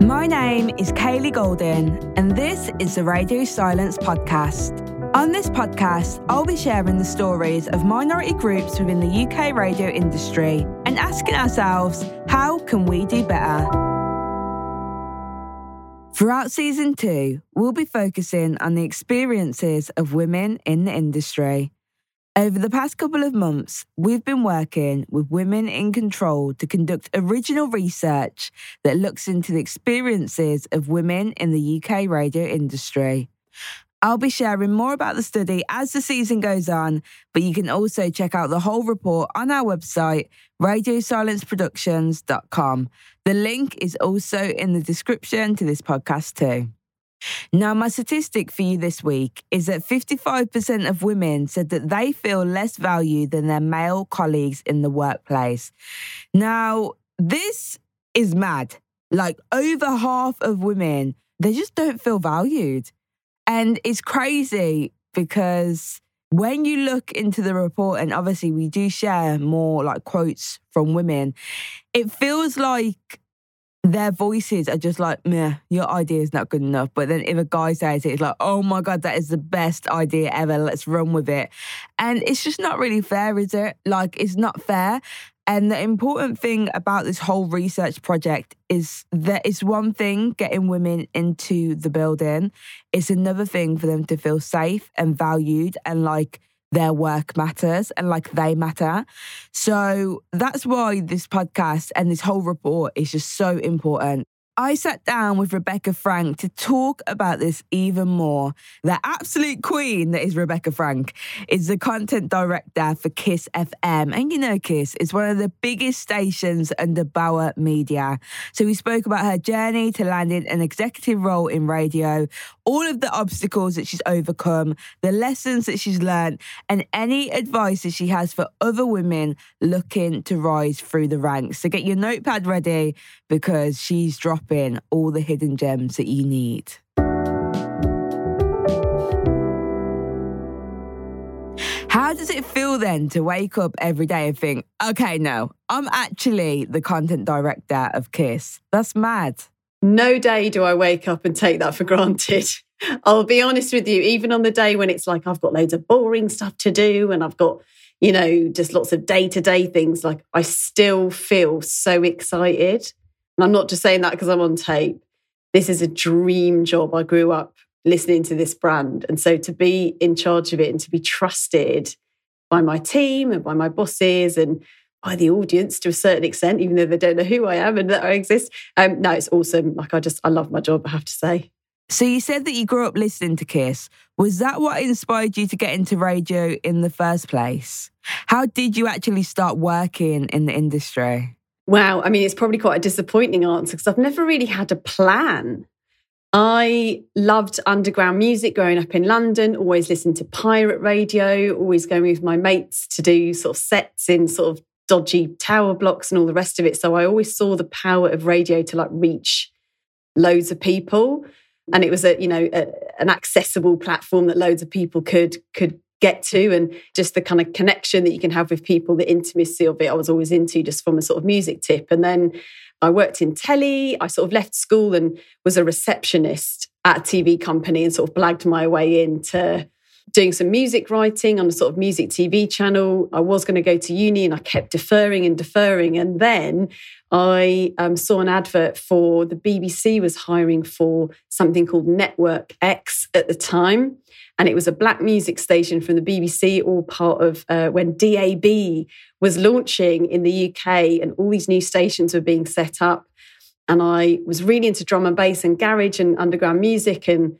My name is Kaylee Golden, and this is the Radio Silence Podcast. On this podcast, I'll be sharing the stories of minority groups within the UK radio industry and asking ourselves, how can we do better? Throughout season two, we'll be focusing on the experiences of women in the industry. Over the past couple of months, we've been working with Women in Control to conduct original research that looks into the experiences of women in the UK radio industry. I'll be sharing more about the study as the season goes on, but you can also check out the whole report on our website, radiosilenceproductions.com. The link is also in the description to this podcast, too. Now, my statistic for you this week is that 55% of women said that they feel less valued than their male colleagues in the workplace. Now, this is mad. Like, over half of women, they just don't feel valued. And it's crazy because when you look into the report, and obviously we do share more like quotes from women, it feels like their voices are just like, meh, your idea is not good enough. But then if a guy says it, it's like, oh my God, that is the best idea ever. Let's run with it. And it's just not really fair, is it? Like, it's not fair. And the important thing about this whole research project is that it's one thing getting women into the building, it's another thing for them to feel safe and valued and like, their work matters and like they matter. So that's why this podcast and this whole report is just so important. I sat down with Rebecca Frank to talk about this even more. The absolute queen that is Rebecca Frank is the content director for Kiss FM. And you know, Kiss is one of the biggest stations under Bauer Media. So we spoke about her journey to landing an executive role in radio, all of the obstacles that she's overcome, the lessons that she's learned, and any advice that she has for other women looking to rise through the ranks. So get your notepad ready because she's dropping all the hidden gems that you need. How does it feel then to wake up every day and think, okay, no, I'm actually the content director of Kiss? That's mad. No day do I wake up and take that for granted. I'll be honest with you, even on the day when it's like I've got loads of boring stuff to do and I've got you know, just lots of day to day things. Like I still feel so excited. And I'm not just saying that because I'm on tape. This is a dream job. I grew up listening to this brand. And so to be in charge of it and to be trusted by my team and by my bosses and by the audience to a certain extent, even though they don't know who I am and that I exist. Um, no, it's awesome. Like I just, I love my job, I have to say. So you said that you grew up listening to Kiss. Was that what inspired you to get into radio in the first place? How did you actually start working in the industry? Wow. I mean, it's probably quite a disappointing answer because I've never really had a plan. I loved underground music growing up in London, always listened to pirate radio, always going with my mates to do sort of sets in sort of dodgy tower blocks and all the rest of it. So I always saw the power of radio to like reach loads of people. And it was a, you know, a, an accessible platform that loads of people could could get to and just the kind of connection that you can have with people, the intimacy of it, I was always into just from a sort of music tip. And then I worked in telly. I sort of left school and was a receptionist at a TV company and sort of blagged my way into doing some music writing on a sort of music TV channel. I was going to go to uni and I kept deferring and deferring. And then I um, saw an advert for the BBC was hiring for something called Network X at the time and it was a black music station from the BBC, all part of uh, when DAB was launching in the UK, and all these new stations were being set up. And I was really into drum and bass and garage and underground music, and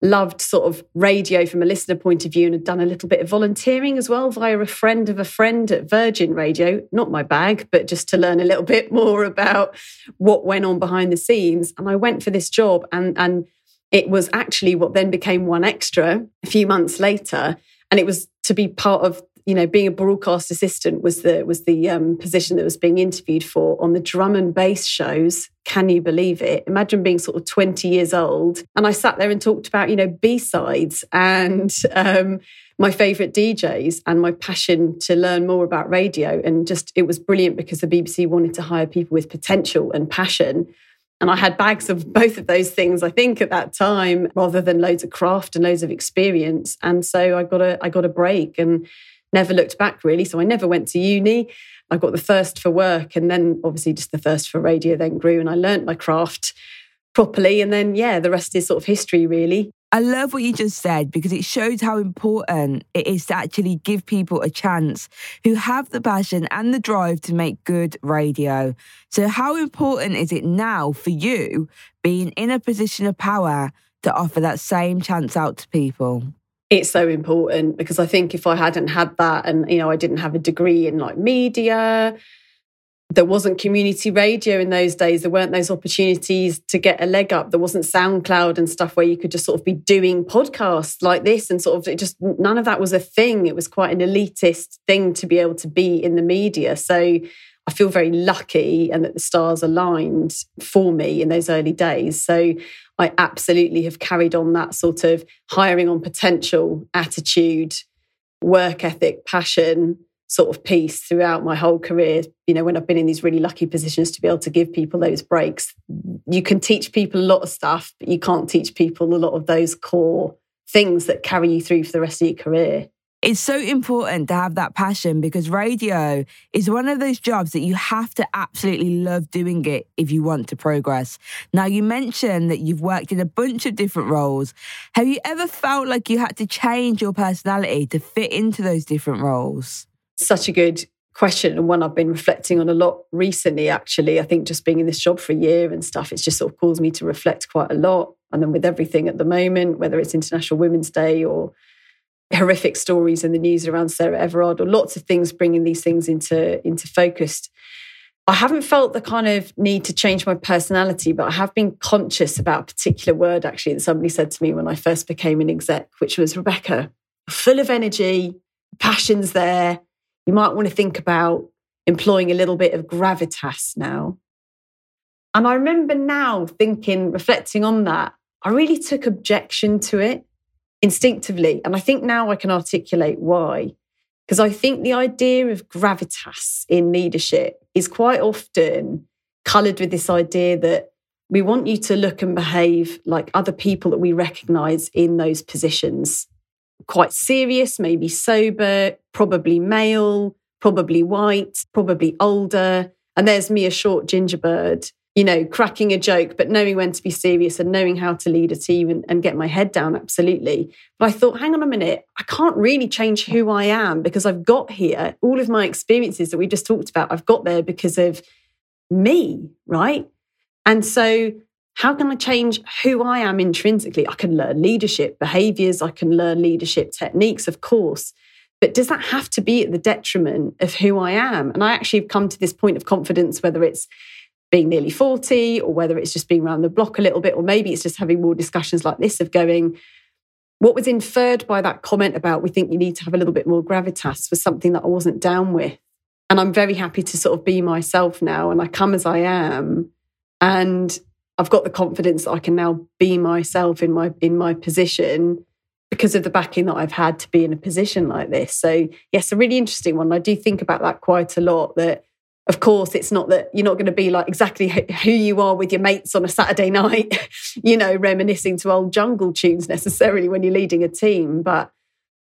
loved sort of radio from a listener point of view, and had done a little bit of volunteering as well via a friend of a friend at Virgin Radio. Not my bag, but just to learn a little bit more about what went on behind the scenes. And I went for this job, and and it was actually what then became 1Xtra a few months later. And it was to be part of, you know, being a broadcast assistant was the was the um, position that was being interviewed for on the drum and bass shows. Can you believe it? Imagine being sort of 20 years old. And I sat there and talked about, you know, B-sides and um, my favorite DJs and my passion to learn more about radio. And just it was brilliant because the BBC wanted to hire people with potential and passion And I had bags of both of those things, I think, at that time, rather than loads of craft and loads of experience. And so I got a I got a break and never looked back really. So I never went to uni. I got the first for work and then obviously just the first for radio then grew and I learnt my craft properly. And then yeah, the rest is sort of history really. I love what you just said because it shows how important it is to actually give people a chance who have the passion and the drive to make good radio. So, how important is it now for you being in a position of power to offer that same chance out to people? It's so important because I think if I hadn't had that and, you know, I didn't have a degree in like media, there wasn't community radio in those days. There weren't those opportunities to get a leg up. There wasn't SoundCloud and stuff where you could just sort of be doing podcasts like this and sort of it just none of that was a thing. It was quite an elitist thing to be able to be in the media. So I feel very lucky and that the stars aligned for me in those early days. So I absolutely have carried on that sort of hiring on potential attitude, work ethic, passion sort of piece throughout my whole career. You know, when I've been in these really lucky positions to be able to give people those breaks, you can teach people a lot of stuff, but you can't teach people a lot of those core things that carry you through for the rest of your career. It's so important to have that passion because radio is one of those jobs that you have to absolutely love doing it if you want to progress. Now, you mentioned that you've worked in a bunch of different roles. Have you ever felt like you had to change your personality to fit into those different roles? Such a good question and one I've been reflecting on a lot recently, actually. I think just being in this job for a year and stuff, it's just sort of caused me to reflect quite a lot. And then with everything at the moment, whether it's International Women's Day or horrific stories in the news around Sarah Everard or lots of things bringing these things into, into focus. I haven't felt the kind of need to change my personality, but I have been conscious about a particular word actually that somebody said to me when I first became an exec, which was Rebecca, full of energy, passion's there, you might want to think about employing a little bit of gravitas now. And I remember now thinking, reflecting on that, I really took objection to it instinctively. And I think now I can articulate why. Because I think the idea of gravitas in leadership is quite often coloured with this idea that we want you to look and behave like other people that we recognise in those positions quite serious, maybe sober, probably male, probably white, probably older. And there's me, a short ginger bird, you know, cracking a joke, but knowing when to be serious and knowing how to lead a team and, and, get my head down, absolutely. But I thought, hang on a minute, I can't really change who I am because I've got here all of my experiences that we just talked about, I've got there because of me, right? And so how can I change who I am intrinsically? I can learn leadership behaviors, I can learn leadership techniques, of course. But does that have to be at the detriment of who I am? And I actually have come to this point of confidence, whether it's being nearly 40 or whether it's just being around the block a little bit, or maybe it's just having more discussions like this of going, what was inferred by that comment about we think you need to have a little bit more gravitas was something that I wasn't down with. And I'm very happy to sort of be myself now and I come as I am. And I've got the confidence that I can now be myself in my in my position because of the backing that I've had to be in a position like this. So yes, a really interesting one. I do think about that quite a lot. That of course it's not that you're not going to be like exactly who you are with your mates on a Saturday night, you know, reminiscing to old jungle tunes necessarily when you're leading a team, but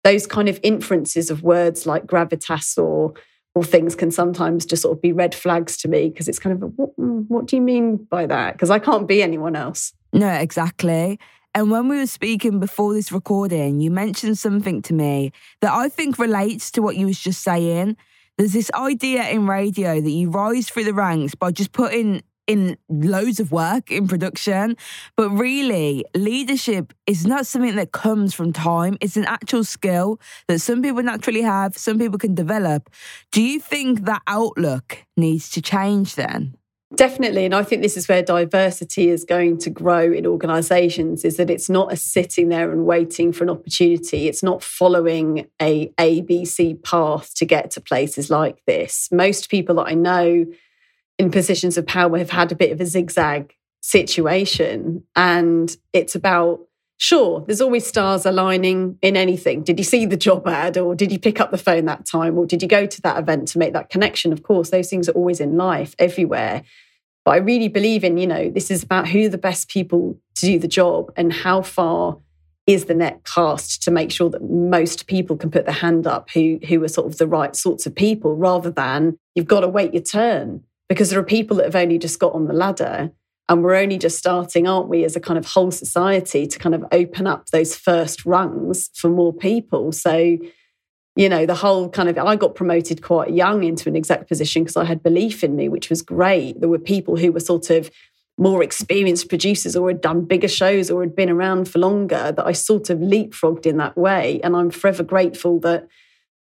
those kind of inferences of words like gravitas or or things can sometimes just sort of be red flags to me because it's kind of what, mm, what do you mean by that? Because I can't be anyone else. No, exactly. And when we were speaking before this recording, you mentioned something to me that I think relates to what you was just saying. There's this idea in radio that you rise through the ranks by just putting in loads of work in production. But really, leadership is not something that comes from time. It's an actual skill that some people naturally have, some people can develop. Do you think that outlook needs to change then? Definitely. And I think this is where diversity is going to grow in organizations is that it's not a sitting there and waiting for an opportunity. It's not following a ABC path to get to places like this. Most people that I know in positions of power have had a bit of a zigzag situation. And it's about, sure, there's always stars aligning in anything. Did you see the job ad or did you pick up the phone that time or did you go to that event to make that connection? Of course, those things are always in life, everywhere. But I really believe in, you know, this is about who the best people to do the job and how far is the net cast to make sure that most people can put their hand up who who are sort of the right sorts of people rather than you've got to wait your turn because there are people that have only just got on the ladder and we're only just starting aren't we as a kind of whole society to kind of open up those first rungs for more people so you know the whole kind of i got promoted quite young into an exec position because i had belief in me which was great there were people who were sort of more experienced producers or had done bigger shows or had been around for longer that I sort of leapfrogged in that way. And I'm forever grateful that,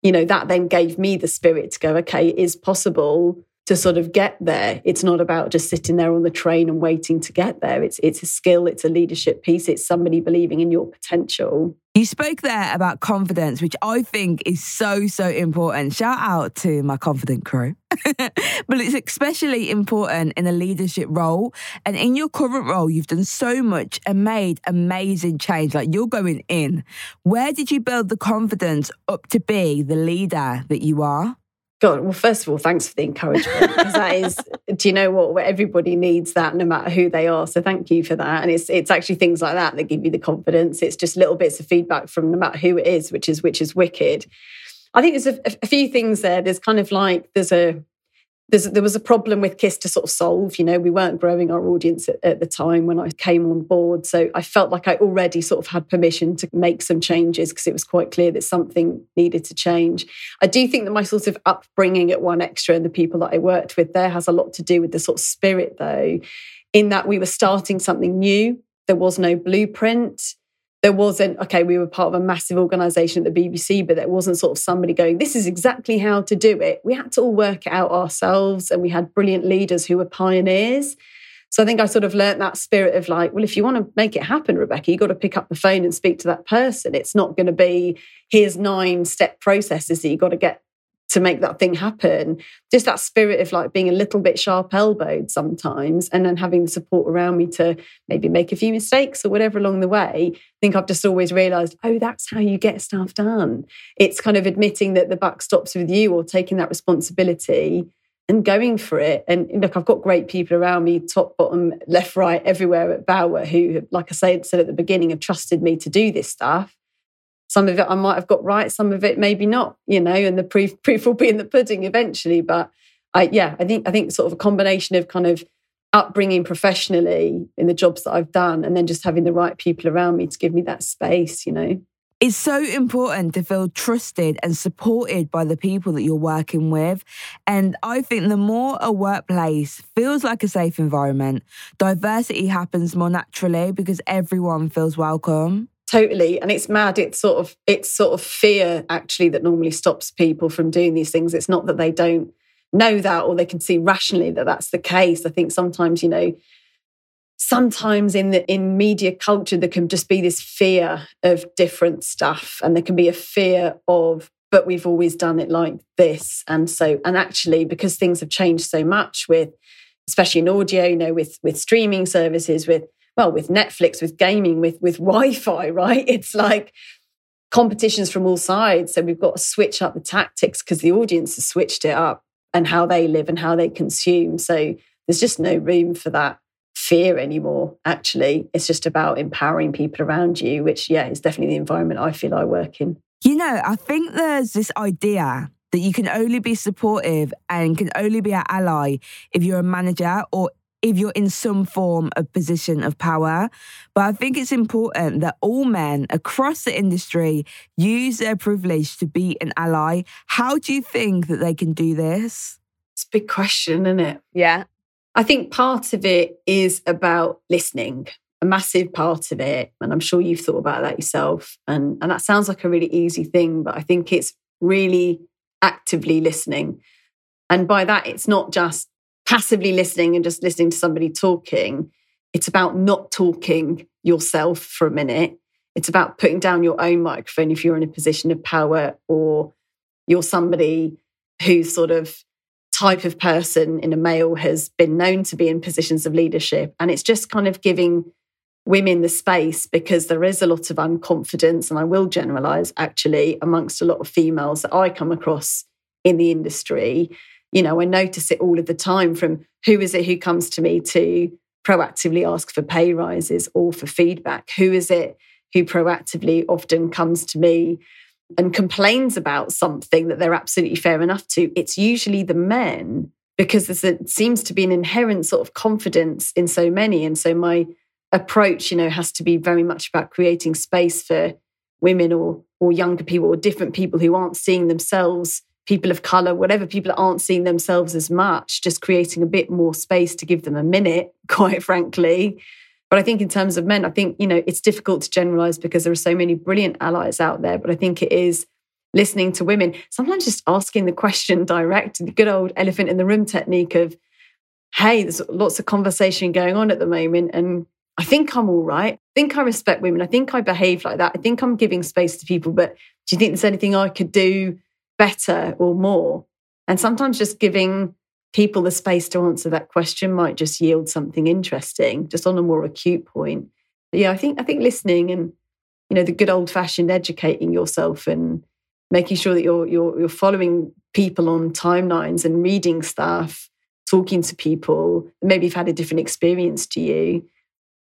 you know, that then gave me the spirit to go, okay, it is possible to sort of get there. It's not about just sitting there on the train and waiting to get there. It's it's a skill, it's a leadership piece, it's somebody believing in your potential. You spoke there about confidence, which I think is so, so important. Shout out to my confident crew. but it's especially important in a leadership role. And in your current role, you've done so much and made amazing change. Like you're going in. Where did you build the confidence up to be the leader that you are? God, well, first of all, thanks for the encouragement because that is, do you know what? Everybody needs that, no matter who they are. So thank you for that. And it's it's actually things like that that give you the confidence. It's just little bits of feedback from no matter who it is, which is which is wicked. I think there's a, a few things there. There's kind of like there's a there was a problem with Kiss to sort of solve. You know, we weren't growing our audience at, at, the time when I came on board. So I felt like I already sort of had permission to make some changes because it was quite clear that something needed to change. I do think that my sort of upbringing at 1Xtra and the people that I worked with there has a lot to do with the sort of spirit, though, in that we were starting something new. There was no blueprint there wasn't okay we were part of a massive organization at the bbc but there wasn't sort of somebody going this is exactly how to do it. We had to all work it out ourselves and we had brilliant leaders who were pioneers. So i think i sort of learnt that spirit of like well if you want to make it happen rebecca you've got to pick up the phone and speak to that person. It's not going to be here's nine step processes that you've got to get to make that thing happen. Just that spirit of like being a little bit sharp elbowed sometimes and then having the support around me to maybe make a few mistakes or whatever along the way. I think I've just always realized, oh, that's how you get stuff done. It's kind of admitting that the buck stops with you or taking that responsibility and going for it. And look, I've got great people around me, top, bottom, left, right, everywhere at Bauer, who, like I said, said at the beginning, have trusted me to do this stuff. Some of it I might have got right, some of it maybe not, you know, and the proof proof will be in the pudding eventually. But I yeah, I think I think sort of a combination of kind of upbringing professionally in the jobs that I've done and then just having the right people around me to give me that space, you know. It's so important to feel trusted and supported by the people that you're working with. And I think the more a workplace feels like a safe environment, diversity happens more naturally because everyone feels welcome totally and it's mad it's sort of it's sort of fear actually that normally stops people from doing these things. It's not that they don't know that or they can see rationally that that's the case. I think sometimes you know sometimes in the in media culture there can just be this fear of different stuff and there can be a fear of but we've always done it like this. And so and actually because things have changed so much with especially in audio you know with with streaming services with well, with Netflix, with gaming, with with Wi-Fi, right? It's like competitions from all sides. So we've got to switch up the tactics because the audience has switched it up and how they live and how they consume. So there's just no room for that fear anymore. Actually, it's just about empowering people around you, which yeah, is definitely the environment I feel I work in. You know, I think there's this idea that you can only be supportive and can only be an ally if you're a manager or if you're in some form of position of power. But I think it's important that all men across the industry use their privilege to be an ally. How do you think that they can do this? It's a big question, isn't it? Yeah. I think part of it is about listening, a massive part of it. And I'm sure you've thought about that yourself. And, and that sounds like a really easy thing, but I think it's really actively listening. And by that, it's not just passively listening and just listening to somebody talking. It's about not talking yourself for a minute. It's about putting down your own microphone if you're in a position of power or you're somebody whose sort of type of person in a male has been known to be in positions of leadership. And it's just kind of giving women the space because there is a lot of unconfidence, and I will generalize actually amongst a lot of females that I come across in the industry You know, I notice it all of the time from who is it who comes to me to proactively ask for pay rises or for feedback? Who is it who proactively often comes to me and complains about something that they're absolutely fair enough to? It's usually the men because there seems to be an inherent sort of confidence in so many. And so my approach, you know, has to be very much about creating space for women or or younger people or different people who aren't seeing themselves people of color whatever people aren't seeing themselves as much just creating a bit more space to give them a minute quite frankly but i think in terms of men i think you know it's difficult to generalize because there are so many brilliant allies out there but i think it is listening to women sometimes just asking the question direct the good old elephant in the room technique of hey there's lots of conversation going on at the moment and I think I'm all right. I think I respect women. I think I behave like that. I think I'm giving space to people. But do you think there's anything I could do better or more? And sometimes just giving people the space to answer that question might just yield something interesting, just on a more acute point. But yeah, I think I think listening and you know the good old fashioned educating yourself and making sure that you're you're you're following people on timelines and reading stuff, talking to people. Maybe you've had a different experience to you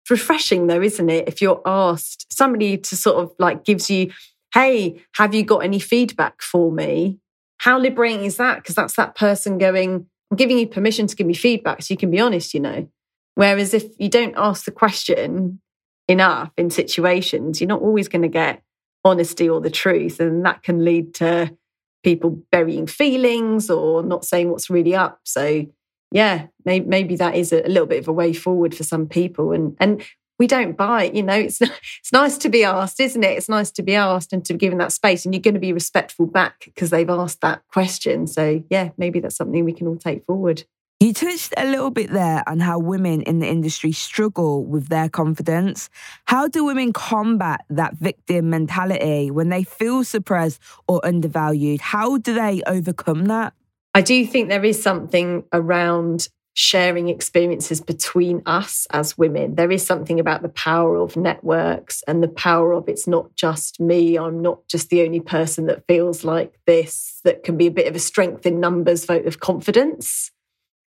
It's refreshing though, isn't it? If you're asked somebody to sort of like gives you, hey, have you got any feedback for me? How liberating is that? Because that's that person going, I'm giving you permission to give me feedback so you can be honest, you know. Whereas if you don't ask the question enough in situations, you're not always going to get honesty or the truth. And that can lead to people burying feelings or not saying what's really up. So yeah, maybe, maybe that is a, a little bit of a way forward for some people. And and we don't bite, you know. It's it's nice to be asked, isn't it? It's nice to be asked and to be given that space, and you're going to be respectful back because they've asked that question. So yeah, maybe that's something we can all take forward. You touched a little bit there on how women in the industry struggle with their confidence. How do women combat that victim mentality when they feel suppressed or undervalued? How do they overcome that? I do think there is something around sharing experiences between us as women. There is something about the power of networks and the power of it's not just me. I'm not just the only person that feels like this, that can be a bit of a strength in numbers vote of confidence.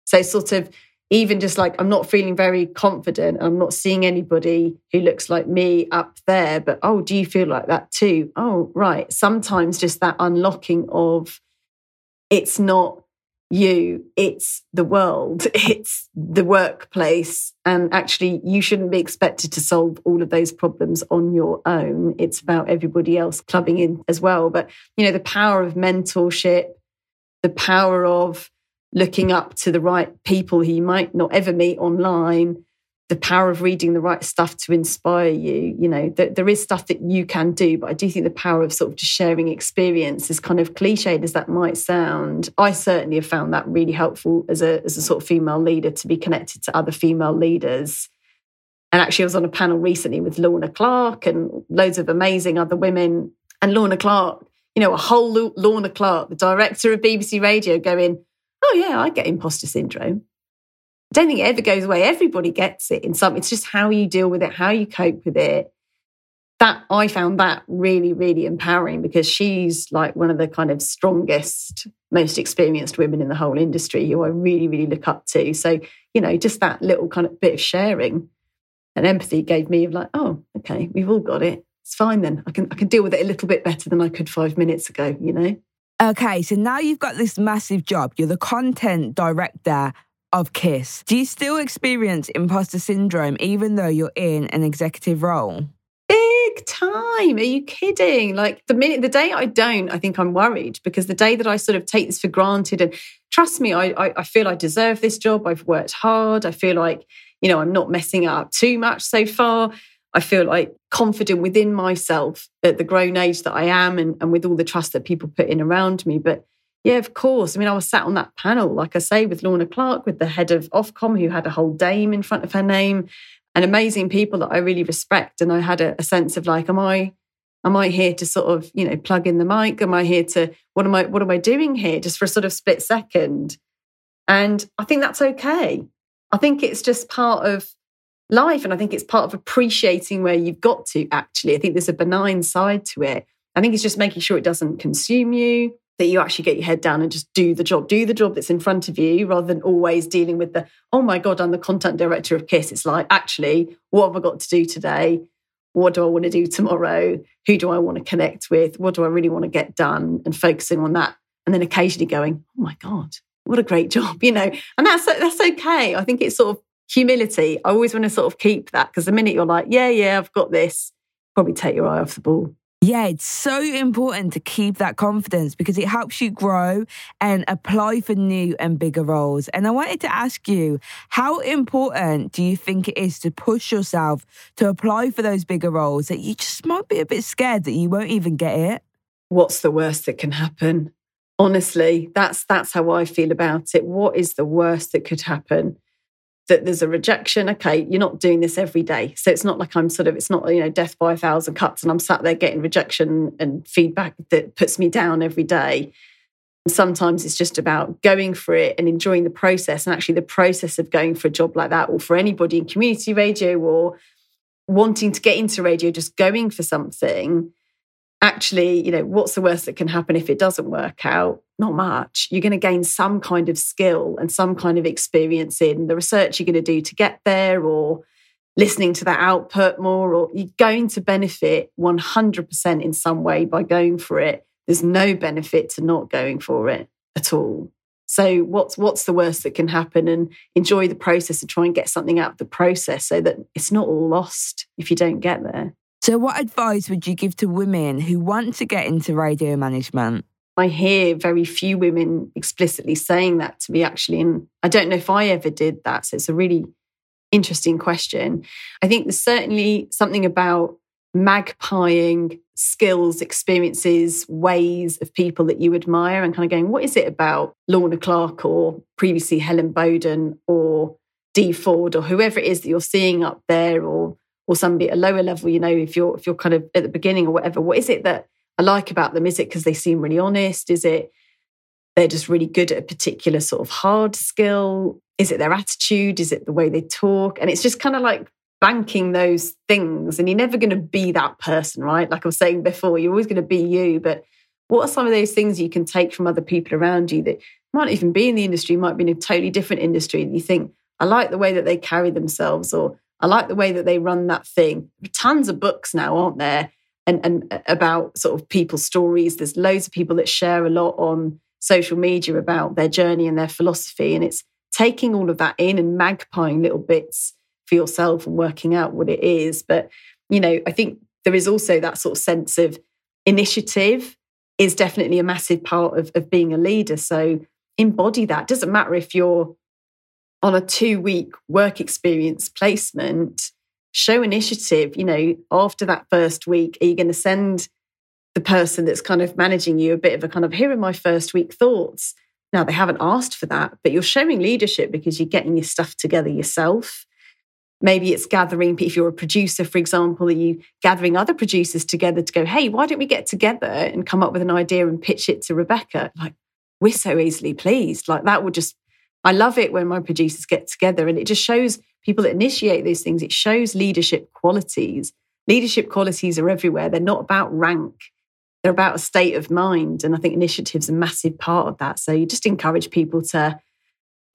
So, sort of, even just like I'm not feeling very confident, I'm not seeing anybody who looks like me up there, but oh, do you feel like that too? Oh, right. Sometimes just that unlocking of it's not you, it's the world, it's the workplace. And actually, you shouldn't be expected to solve all of those problems on your own. It's about everybody else clubbing in as well. But, you know, the power of mentorship, the power of looking up to the right people who you might not ever meet online, the power of reading the right stuff to inspire you. You know, that there is stuff that you can do, but I do think the power of sort of just sharing experience is kind of cliched as that might sound. I certainly have found that really helpful as a as a sort of female leader to be connected to other female leaders. And actually, I was on a panel recently with Lorna Clarke and loads of amazing other women. And Lorna Clarke, you know, a whole Lorna Clarke, the director of BBC Radio, going, "Oh yeah, I get imposter syndrome." I don't think it ever goes away. Everybody gets it in some. It's just how you deal with it, how you cope with it. That I found that really, really empowering because she's like one of the kind of strongest, most experienced women in the whole industry who I really, really look up to. So, you know, just that little kind of bit of sharing and empathy gave me of like, oh, okay, we've all got it. It's fine then. I can I can deal with it a little bit better than I could five minutes ago, you know? Okay, so now you've got this massive job. You're the content director of Kiss. Do you still experience imposter syndrome even though you're in an executive role? Big time. Are you kidding? Like the minute, the day I don't, I think I'm worried because the day that I sort of take this for granted and trust me, I, I, I feel I deserve this job. I've worked hard. I feel like, you know, I'm not messing up too much so far. I feel like confident within myself at the grown age that I am and, and with all the trust that people put in around me. But yeah, of course. I mean, I was sat on that panel, like I say, with Lorna Clarke, with the head of Ofcom, who had a whole dame in front of her name, and amazing people that I really respect. And I had a, a sense of like, am I, am I here to sort of, you know, plug in the mic? Am I here to, what am I, what am I doing here? Just for a sort of split second. And I think that's okay. I think it's just part of life. And I think it's part of appreciating where you've got to actually. I think there's a benign side to it. I think it's just making sure it doesn't consume you that you actually get your head down and just do the job, do the job that's in front of you rather than always dealing with the, oh my God, I'm the content director of KISS. It's like, actually, what have I got to do today? What do I want to do tomorrow? Who do I want to connect with? What do I really want to get done? And focusing on that. And then occasionally going, oh my God, what a great job, you know? And that's, that's okay. I think it's sort of humility. I always want to sort of keep that because the minute you're like, yeah, yeah, I've got this, probably take your eye off the ball. Yeah, it's so important to keep that confidence because it helps you grow and apply for new and bigger roles. And I wanted to ask you, how important do you think it is to push yourself to apply for those bigger roles that you just might be a bit scared that you won't even get it? What's the worst that can happen? Honestly, that's that's how I feel about it. What is the worst that could happen? That there's a rejection. Okay, you're not doing this every day. So it's not like I'm sort of, it's not, you know, death by a thousand cuts and I'm sat there getting rejection and feedback that puts me down every day. And sometimes it's just about going for it and enjoying the process. And actually, the process of going for a job like that, or for anybody in community radio or wanting to get into radio, just going for something actually, you know, what's the worst that can happen if it doesn't work out? Not much. You're going to gain some kind of skill and some kind of experience in the research you're going to do to get there or listening to that output more, or you're going to benefit 100% in some way by going for it. There's no benefit to not going for it at all. So what's what's the worst that can happen and enjoy the process and try and get something out of the process so that it's not all lost if you don't get there. So, what advice would you give to women who want to get into radio management? I hear very few women explicitly saying that to me, actually. And I don't know if I ever did that. So, it's a really interesting question. I think there's certainly something about magpieing skills, experiences, ways of people that you admire and kind of going, what is it about Lorna Clarke or previously Helen Boaden or Dee Ford or whoever it is that you're seeing up there or or somebody at a lower level, you know, if you're if you're kind of at the beginning or whatever, what is it that I like about them? Is it because they seem really honest? Is it they're just really good at a particular sort of hard skill? Is it their attitude? Is it the way they talk? And it's just kind of like banking those things. And you're never going to be that person, right? Like I was saying before, you're always going to be you. But what are some of those things you can take from other people around you that might even be in the industry, might be in a totally different industry, and you think, I like the way that they carry themselves, or I like the way that they run that thing. Tons of books now, aren't there? And, and uh, about sort of people's stories. There's loads of people that share a lot on social media about their journey and their philosophy. And it's taking all of that in and magpieing little bits for yourself and working out what it is. But, you know, I think there is also that sort of sense of initiative is definitely a massive part of, of being a leader. So embody that. Doesn't matter if you're on a two week work experience placement, show initiative. You know, after that first week, are you going to send the person that's kind of managing you a bit of a kind of, here are my first week thoughts? Now, they haven't asked for that, but you're showing leadership because you're getting your stuff together yourself. Maybe it's gathering, if you're a producer, for example, are you gathering other producers together to go, hey, why don't we get together and come up with an idea and pitch it to Rebecca? Like, we're so easily pleased. Like, that would just I love it when my producers get together and it just shows people that initiate these things, it shows leadership qualities. Leadership qualities are everywhere. They're not about rank, they're about a state of mind. And I think initiative's a massive part of that. So you just encourage people to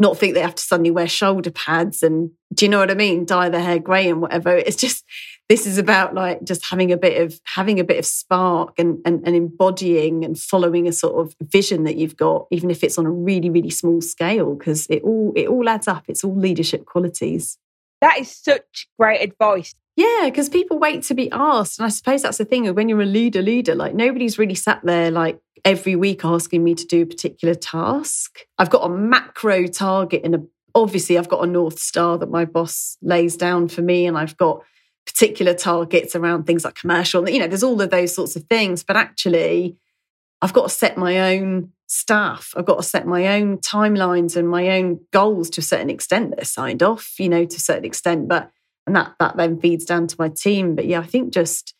not think they have to suddenly wear shoulder pads and do you know what I mean? Dye their hair grey and whatever. It's just this is about like just having a bit of having a bit of spark and, and, and embodying and following a sort of vision that you've got, even if it's on a really, really small scale, because it all it all adds up. It's all leadership qualities. That is such great advice. Yeah, because people wait to be asked. And I suppose that's the thing when you're a leader, leader, like nobody's really sat there like every week asking me to do a particular task. I've got a macro target and obviously I've got a North Star that my boss lays down for me, and I've got particular targets around things like commercial. You know, there's all of those sorts of things. But actually, I've got to set my own staff. I've got to set my own timelines and my own goals to a certain extent that are signed off, you know, to a certain extent. But and that that then feeds down to my team. But yeah, I think just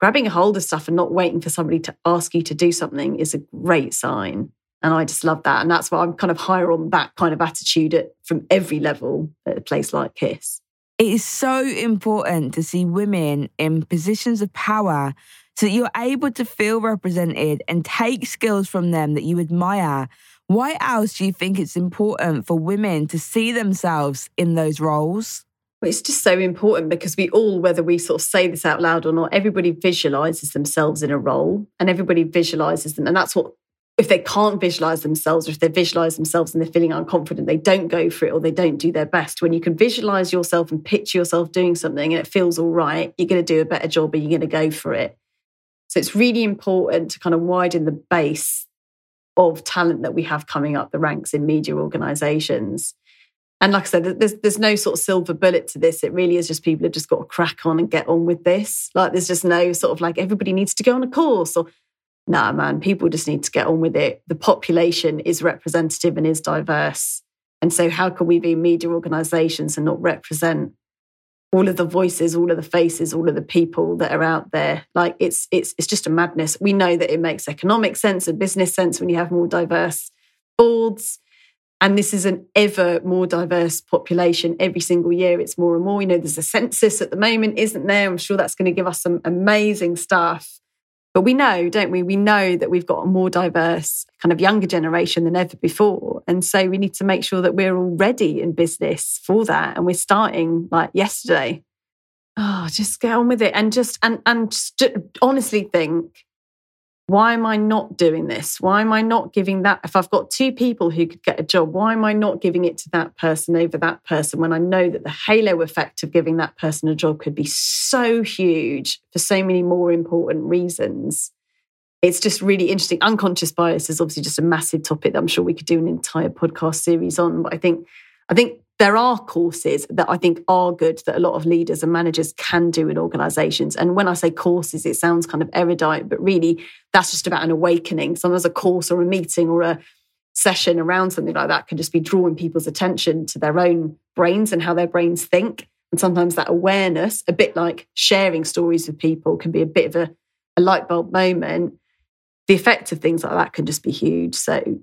grabbing a hold of stuff and not waiting for somebody to ask you to do something is a great sign. And I just love that. And that's why I'm kind of higher on that kind of attitude at, from every level at a place like KISS. It is so important to see women in positions of power so that you're able to feel represented and take skills from them that you admire. Why else do you think it's important for women to see themselves in those roles? It's just so important because we all, whether we sort of say this out loud or not, everybody visualizes themselves in a role and everybody visualizes them. And that's what if they can't visualize themselves or if they visualize themselves and they're feeling unconfident, they don't go for it or they don't do their best. When you can visualize yourself and picture yourself doing something and it feels all right, you're going to do a better job and you're going to go for it. So it's really important to kind of widen the base of talent that we have coming up the ranks in media organizations. And like I said, there's there's no sort of silver bullet to this. It really is just people have just got to crack on and get on with this. Like there's just no sort of like everybody needs to go on a course or nah, man, people just need to get on with it. The population is representative and is diverse. And so, how can we be media organizations and not represent all of the voices, all of the faces, all of the people that are out there? Like it's it's it's just a madness. We know that it makes economic sense and business sense when you have more diverse boards. And this is an ever more diverse population every single year. It's more and more. You know, there's a census at the moment, isn't there? I'm sure that's going to give us some amazing stuff. But we know, don't we? We know that we've got a more diverse, kind of younger generation than ever before. And so we need to make sure that we're all ready in business for that. And we're starting like yesterday. Oh, just get on with it and just, and, and just honestly think why am I not doing this? Why am I not giving that? If I've got two people who could get a job, why am I not giving it to that person over that person when I know that the halo effect of giving that person a job could be so huge for so many more important reasons? It's just really interesting. Unconscious bias is obviously just a massive topic that I'm sure we could do an entire podcast series on. But I think, I think there are courses that I think are good that a lot of leaders and managers can do in organizations. And when I say courses, it sounds kind of erudite, but really that's just about an awakening. Sometimes a course or a meeting or a session around something like that can just be drawing people's attention to their own brains and how their brains think. And sometimes that awareness, a bit like sharing stories with people, can be a bit of a, a light bulb moment. The effect of things like that can just be huge. So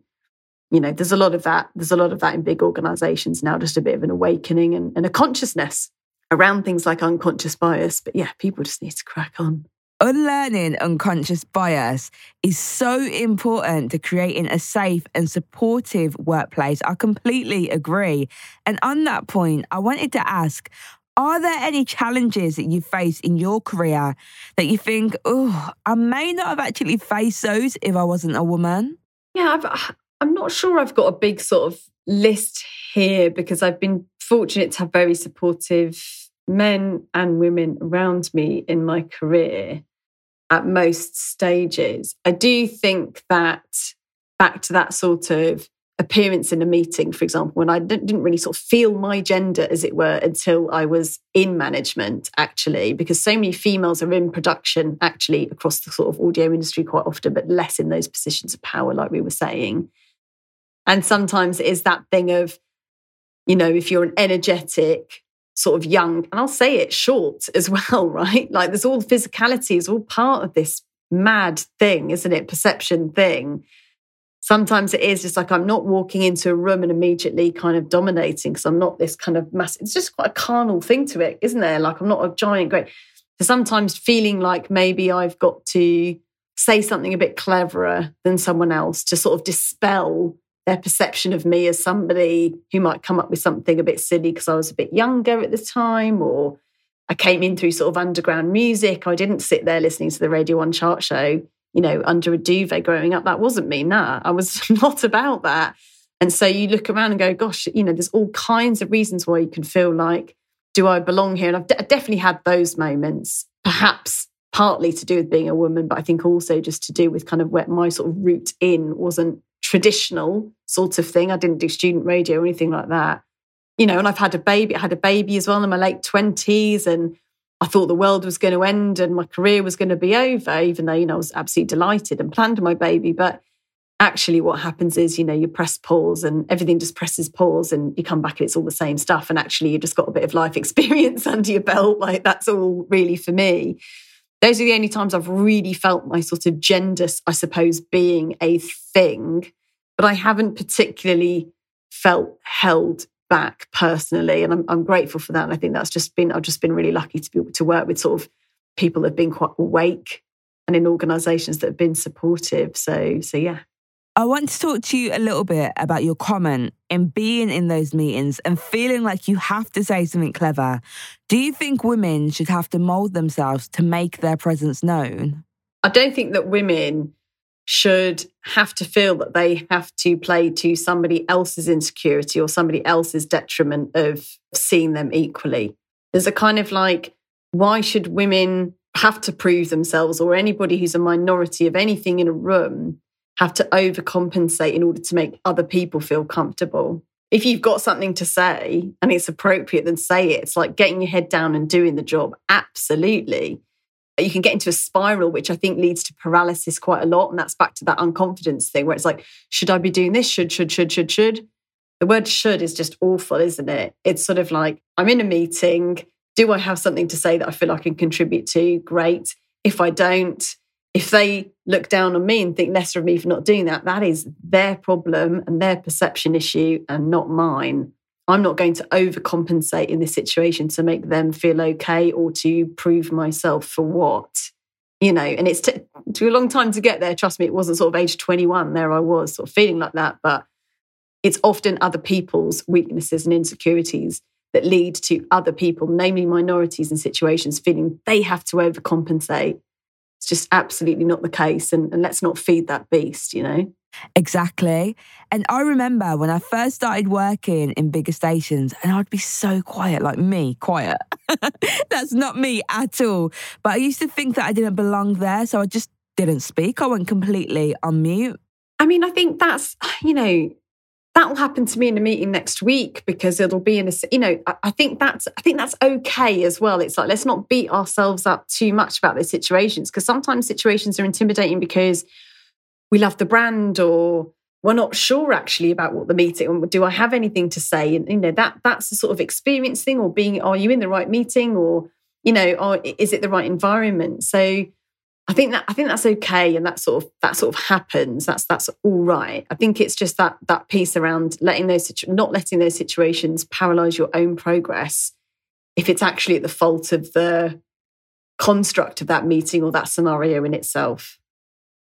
you know, there's a lot of that. There's a lot of that in big organizations now, just a bit of an awakening and, and a consciousness around things like unconscious bias. But yeah, people just need to crack on. Unlearning unconscious bias is so important to creating a safe and supportive workplace. I completely agree. And on that point, I wanted to ask are there any challenges that you face in your career that you think, oh, I may not have actually faced those if I wasn't a woman? Yeah, I've, I'm not sure I've got a big sort of list here because I've been fortunate to have very supportive men and women around me in my career at most stages. I do think that back to that sort of appearance in a meeting, for example, when I didn't really sort of feel my gender, as it were, until I was in management, actually, because so many females are in production, actually, across the sort of audio industry quite often, but less in those positions of power, like we were saying. And sometimes it is that thing of, you know, if you're an energetic, sort of young, and I'll say it short as well, right? Like there's all the physicality is all part of this mad thing, isn't it? Perception thing. Sometimes it is just like I'm not walking into a room and immediately kind of dominating because I'm not this kind of massive, it's just quite a carnal thing to it, isn't there? Like I'm not a giant great. So sometimes feeling like maybe I've got to say something a bit cleverer than someone else to sort of dispel their perception of me as somebody who might come up with something a bit silly because I was a bit younger at the time, or I came in through sort of underground music. I didn't sit there listening to the Radio One chart show, you know, under a duvet growing up. That wasn't me. Nah, I was not about that. And so you look around and go, gosh, you know, there's all kinds of reasons why you can feel like, do I belong here? And I've definitely had those moments, perhaps partly to do with being a woman, but I think also just to do with kind of where my sort of route in wasn't traditional sort of thing. I didn't do student radio or anything like that. You know, and I've had a baby. I had a baby as well in my late 20s and I thought the world was going to end and my career was going to be over, even though, you know, I was absolutely delighted and planned my baby. But actually what happens is, you know, you press pause and everything just presses pause and you come back and it's all the same stuff. And actually you just got a bit of life experience under your belt. Like that's all really for me. Those are the only times I've really felt my sort of gender, I suppose, being a thing but I haven't particularly felt held back personally. And I'm, I'm grateful for that. And I think that's just been, I've just been really lucky to be able to work with sort of people that have been quite awake and in organizations that have been supportive. So, so yeah. I want to talk to you a little bit about your comment in being in those meetings and feeling like you have to say something clever. Do you think women should have to mold themselves to make their presence known? I don't think that women should have to feel that they have to play to somebody else's insecurity or somebody else's detriment of seeing them equally. There's a kind of like, why should women have to prove themselves or anybody who's a minority of anything in a room have to overcompensate in order to make other people feel comfortable? If you've got something to say and it's appropriate, then say it. It's like getting your head down and doing the job. Absolutely you can get into a spiral, which I think leads to paralysis quite a lot. And that's back to that unconfidence thing where it's like, should I be doing this? Should, should, should, should, should. The word should is just awful, isn't it? It's sort of like, I'm in a meeting. Do I have something to say that I feel I can contribute to? Great. If I don't, if they look down on me and think lesser of me for not doing that, that is their problem and their perception issue and not mine. I'm not going to overcompensate in this situation to make them feel okay or to prove myself for what, you know. And it's t- took a long time to get there. Trust me, it wasn't sort of age 21. There I was, sort of feeling like that. But it's often other people's weaknesses and insecurities that lead to other people, namely minorities in situations, feeling they have to overcompensate. It's just absolutely not the case. And, and let's not feed that beast, you know. Exactly. And I remember when I first started working in bigger stations, and I'd be so quiet, like me, quiet. That's not me at all. But I used to think that I didn't belong there. So I just didn't speak. I went completely on mute. I mean, I think that's, you know, that will happen to me in a meeting next week because it'll be in a you know I, think that's i think that's okay as well it's like let's not beat ourselves up too much about those situations because sometimes situations are intimidating because we love the brand or we're not sure actually about what the meeting do i have anything to say? And you know that that's the sort of experience thing or being are you in the right meeting or you know or is it the right environment? So i think that i think that's okay and that sort of that sort of happens. That's that's all right. I think it's just that that piece around letting those not letting those situations paralyze your own progress if it's actually at the fault of the construct of that meeting or that scenario in itself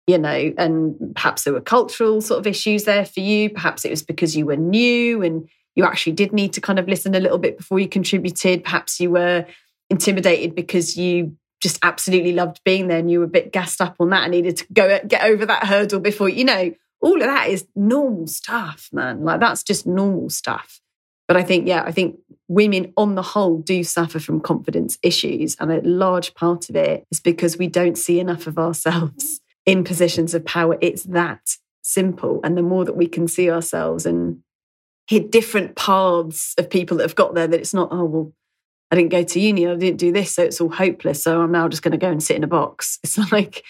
you know, and perhaps there were cultural sort of issues there for you. Perhaps it was because you were new and you actually did need to kind of listen a little bit before you contributed. Perhaps you were intimidated because you just absolutely loved being there and you were a bit gassed up on that and needed to go get over that hurdle before, you know, all of that is normal stuff, man. Like that's just normal stuff. But I think, yeah, I think women on the whole do suffer from confidence issues. And a large part of it is because we don't see enough of ourselves in positions of power. It's that simple. And the more that we can see ourselves and hit different paths of people that have got there, that it's not, oh, well, I didn't go to uni, I didn't do this, so it's all hopeless. So I'm now just going to go and sit in a box. It's like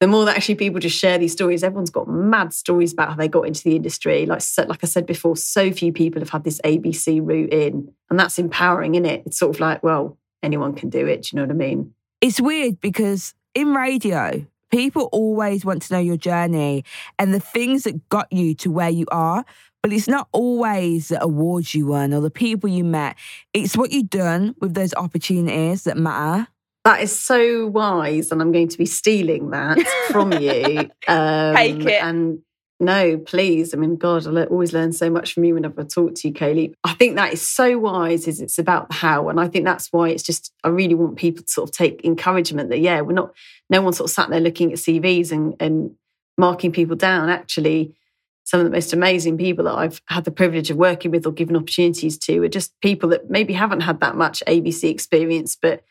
the more that actually people just share these stories, everyone's got mad stories about how they got into the industry. Like, like I said before, so few people have had this ABC route in, and that's empowering, isn't it? It's sort of like, well, anyone can do it. Do you know what I mean? It's weird because in radio, People always want to know your journey and the things that got you to where you are. But it's not always the awards you won or the people you met. It's what you've done with those opportunities that matter. That is so wise, and I'm going to be stealing that from you. Um, Take it. And no, please. I mean, God, I always learn so much from you whenever I talk to you, Kaylee. I think that is so wise. Is it's about the how, and I think that's why it's just. I really want people to sort of take encouragement that yeah, we're not. No one sort of sat there looking at CVs and and marking people down. Actually, some of the most amazing people that I've had the privilege of working with or given opportunities to are just people that maybe haven't had that much ABC experience, but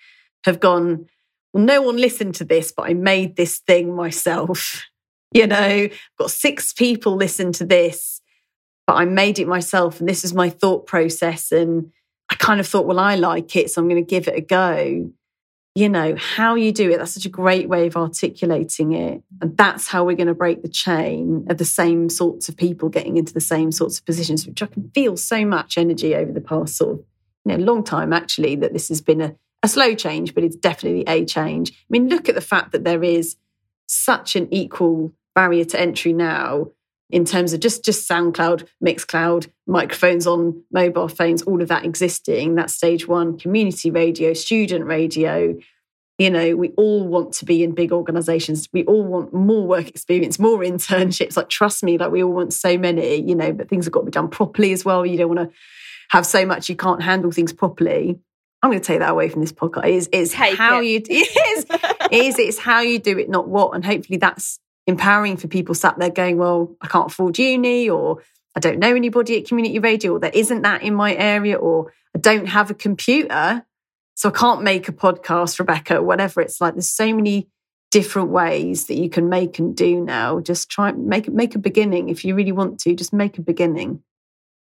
have gone. Well, no one listened to this, but I made this thing myself. You know, got six people listen to this, but I made it myself. And this is my thought process. And I kind of thought, well, I like it. So I'm going to give it a go. You know, how you do it, that's such a great way of articulating it. And that's how we're going to break the chain of the same sorts of people getting into the same sorts of positions, which I can feel so much energy over the past sort of, you know, long time actually, that this has been a, a slow change, but it's definitely a change. I mean, look at the fact that there is such an equal barrier to entry now in terms of just just SoundCloud, Mixcloud, microphones on mobile phones, all of that existing. That's stage one, community radio, student radio, You know, we all want to be in big organizations. We all want more work experience, more internships. Like, trust me, like we all want so many, you know, but things have got to be done properly as well. You don't want to have so much you can't handle things properly. I'm going to take that away from this podcast. Is is how it. you is is it's how you do it, not what. And hopefully that's empowering for people sat there going, well, I can't afford uni, or I don't know anybody at community radio, or there isn't that in my area, or I don't have a computer. So I can't make a podcast, Rebecca, or whatever. It's like there's so many different ways that you can make and do now. Just try make make a beginning if you really want to. Just make a beginning.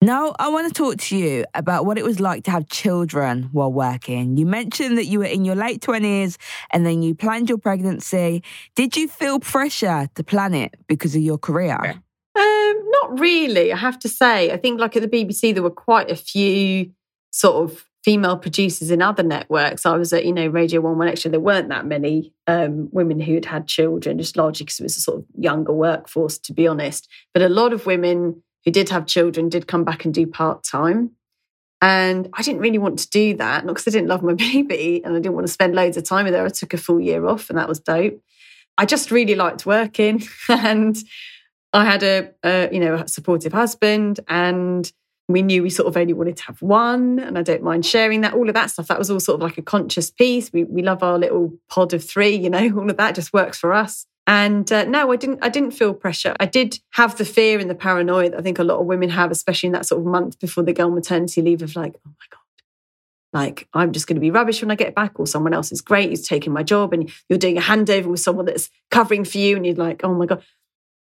Now, I want to talk to you about what it was like to have children while working. You mentioned that you were in your late 20s and then you planned your pregnancy. Did you feel pressure to plan it because of your career? Um, not really, I have to say. I think, like at the BBC, there were quite a few sort of female producers in other networks. I was at, you know, Radio One 1Xtra. There weren't that many um, women who had had children, just largely because it was a sort of younger workforce, to be honest. But a lot of women who did have children did come back and do part time. And I didn't really want to do that, not because I didn't love my baby and I didn't want to spend loads of time with her. I took a full year off and that was dope. I just really liked working and I had a, a you know a supportive husband and we knew we sort of only wanted to have one and i don't mind sharing that all of that stuff that was all sort of like a conscious piece we, we love our little pod of three you know all of that just works for us and uh, no i didn't i didn't feel pressure. I did have the fear and the paranoia that i think a lot of women have especially in that sort of month before they go on maternity leave of like oh my god like i'm just going to be rubbish when i get back or someone else is great who's taking my job and you're doing a handover with someone that's covering for you and you're like oh my god.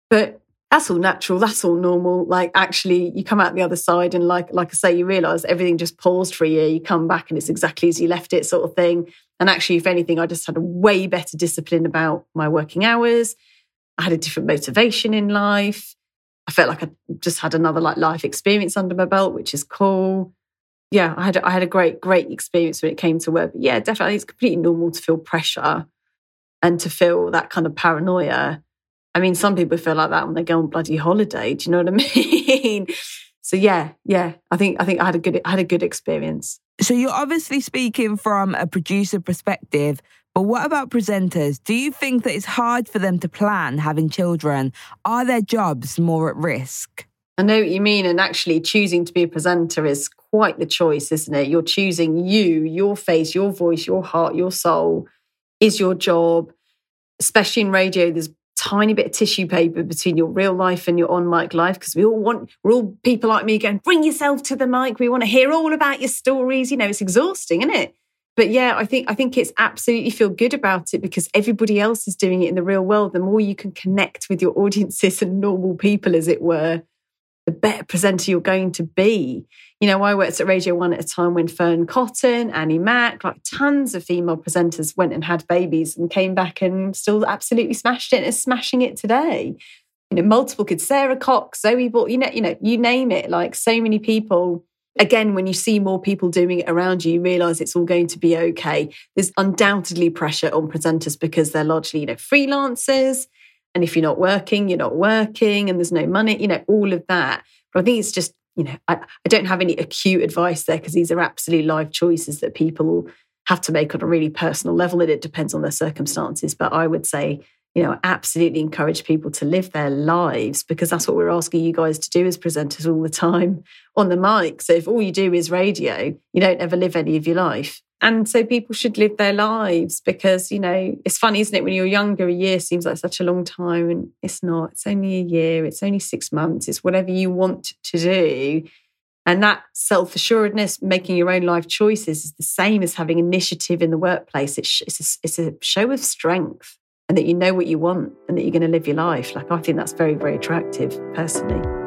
But that's all natural that's all normal. Like actually you come out the other side and like like i say you realize everything just paused for a year. You come back and it's exactly as you left it sort of thing. And actually if anything i just had a way better discipline about my working hours. I had a different motivation in life. I felt like i just had another like life experience under my belt which is cool. Yeah i had i had a great great experience when it came to work. But yeah definitely it's completely normal to feel pressure and to feel that kind of paranoia I mean, some people feel like that when they go on bloody holiday. Do you know what I mean? so yeah, yeah. I think I think I had a good I had a good experience. So you're obviously speaking from a producer perspective, but what about presenters? Do you think that it's hard for them to plan having children? Are their jobs more at risk? I know what you mean. And actually, choosing to be a presenter is quite the choice, isn't it? You're choosing you, your face, your voice, your heart, your soul is your job. Especially in radio, there's tiny bit of tissue paper between your real life and your on mic life because we all want we're all people like me going bring yourself to the mic. We want to hear all about your stories. You know it's exhausting isn't it? But yeah i think i think it's absolutely feel good about it because everybody else is doing it in the real world. The more you can connect with your audiences and normal people as it were the better presenter you're going to be. You know, I worked at Radio One at a time when Fearne Cotton, Annie Mac, like tons of female presenters went and had babies and came back and still absolutely smashed it and is smashing it today. You know, multiple kids, Sara Cox, Zoe Ball, you know, you know, you name it, like so many people. Again, when you see more people doing it around you, you realize it's all going to be okay. There's undoubtedly pressure on presenters because they're largely, you know, freelancers and if you're not working, you're not working and there's no money, you know, all of that. But I think it's just, you know, I, I don't have any acute advice there because these are absolutely life choices that people have to make on a really personal level and it depends on their circumstances. But I would say, you know, absolutely encourage people to live their lives because that's what we're asking you guys to do as presenters all the time on the mic. So if all you do is radio, you don't ever live any of your life. And so people should live their lives because, you know, it's funny, isn't it? When you're younger, a year seems like such a long time and it's not. It's only a year, it's only six months, it's whatever you want to do. And that self assuredness, making your own life choices, is the same as having initiative in the workplace. It's, it's, a, it's a show of strength and that you know what you want and that you're going to live your life. Like, I think that's very, very attractive personally.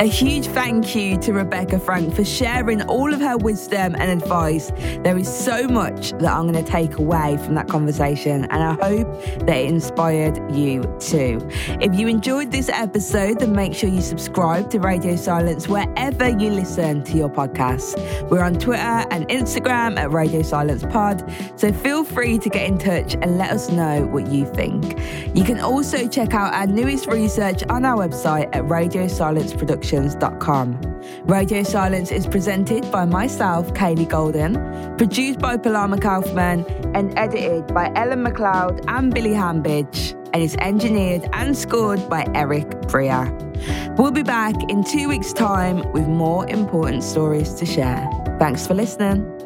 A huge thank you to Rebecca Frank for sharing all of her wisdom and advice. There is so much that I'm going to take away from that conversation, and I hope that it inspired you too. If you enjoyed this episode, then make sure you subscribe to Radio Silence wherever you listen to your podcasts. We're on Twitter and Instagram at Radio Silence Pod, so feel free to get in touch and let us know what you think. You can also check out our newest research on our website at Radio Silence Production radiosilence.com. Radio Silence is presented by myself, Kaylee Golden, produced by Paloma Kaufman, and edited by Ellen McLeod and Billy Hambidge, and is engineered and scored by Eric Bria. We'll be back in two weeks' time with more important stories to share. Thanks for listening.